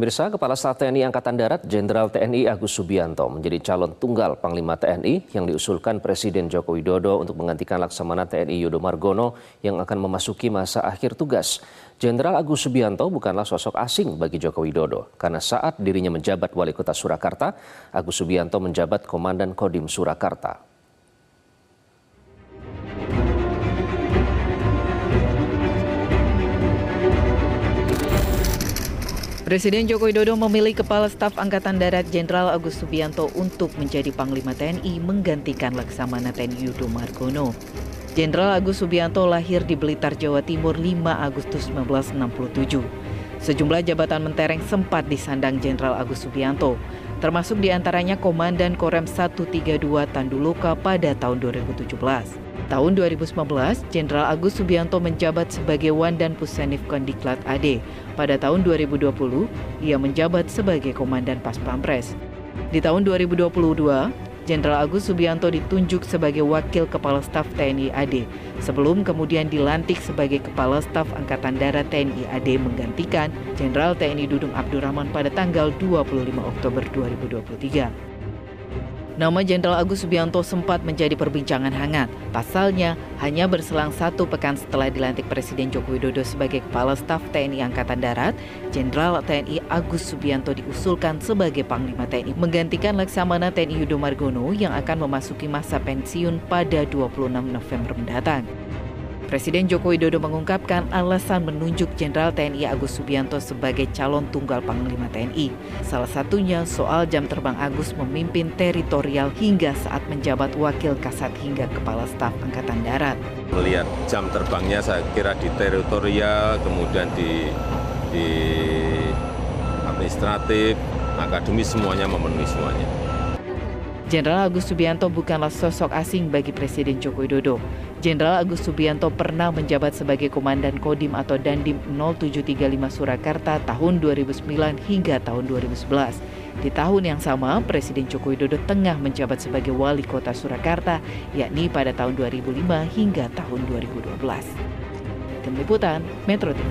Pemirsa, Kepala Staf TNI Angkatan Darat Jenderal TNI Agus Subianto menjadi calon tunggal Panglima TNI yang diusulkan Presiden Joko Widodo untuk menggantikan Laksamana TNI Yudo Margono yang akan memasuki masa akhir tugas. Jenderal Agus Subianto bukanlah sosok asing bagi Joko Widodo karena saat dirinya menjabat Wali Kota Surakarta, Agus Subianto menjabat Komandan Kodim Surakarta. Presiden Joko Widodo memilih Kepala Staf Angkatan Darat Jenderal Agus Subianto untuk menjadi Panglima TNI menggantikan Laksamana TNI Yudo Margono. Jenderal Agus Subianto lahir di Blitar, Jawa Timur 5 Agustus 1967. Sejumlah jabatan mentereng sempat disandang Jenderal Agus Subianto, termasuk di antaranya Komandan Korem 132 Tanduloka pada tahun 2017. Tahun 2019, Jenderal Agus Subianto menjabat sebagai Wandan Pusenif Kondiklat AD. Pada tahun 2020, ia menjabat sebagai Komandan Pas Pampres. Di tahun 2022, Jenderal Agus Subianto ditunjuk sebagai Wakil Kepala Staf TNI AD, sebelum kemudian dilantik sebagai Kepala Staf Angkatan Darat TNI AD menggantikan Jenderal TNI Dudung Abdurrahman pada tanggal 25 Oktober 2023. Nama Jenderal Agus Subianto sempat menjadi perbincangan hangat. Pasalnya, hanya berselang satu pekan setelah dilantik Presiden Joko Widodo sebagai Kepala Staf TNI Angkatan Darat, Jenderal TNI Agus Subianto diusulkan sebagai Panglima TNI menggantikan Laksamana TNI Yudo Margono yang akan memasuki masa pensiun pada 26 November mendatang. Presiden Joko Widodo mengungkapkan alasan menunjuk Jenderal TNI Agus Subianto sebagai calon tunggal Panglima TNI. Salah satunya soal jam terbang Agus memimpin teritorial hingga saat menjabat Wakil Kasat hingga Kepala Staf Angkatan Darat. Melihat jam terbangnya saya kira di teritorial, kemudian di, di administratif, akademis semuanya memenuhi semuanya. Jenderal Agus Subianto bukanlah sosok asing bagi Presiden Joko Widodo. Jenderal Agus Subianto pernah menjabat sebagai Komandan Kodim atau Dandim 0735 Surakarta tahun 2009 hingga tahun 2011. Di tahun yang sama, Presiden Joko Widodo tengah menjabat sebagai Wali Kota Surakarta, yakni pada tahun 2005 hingga tahun 2012. Tim Liputan, Metro TV.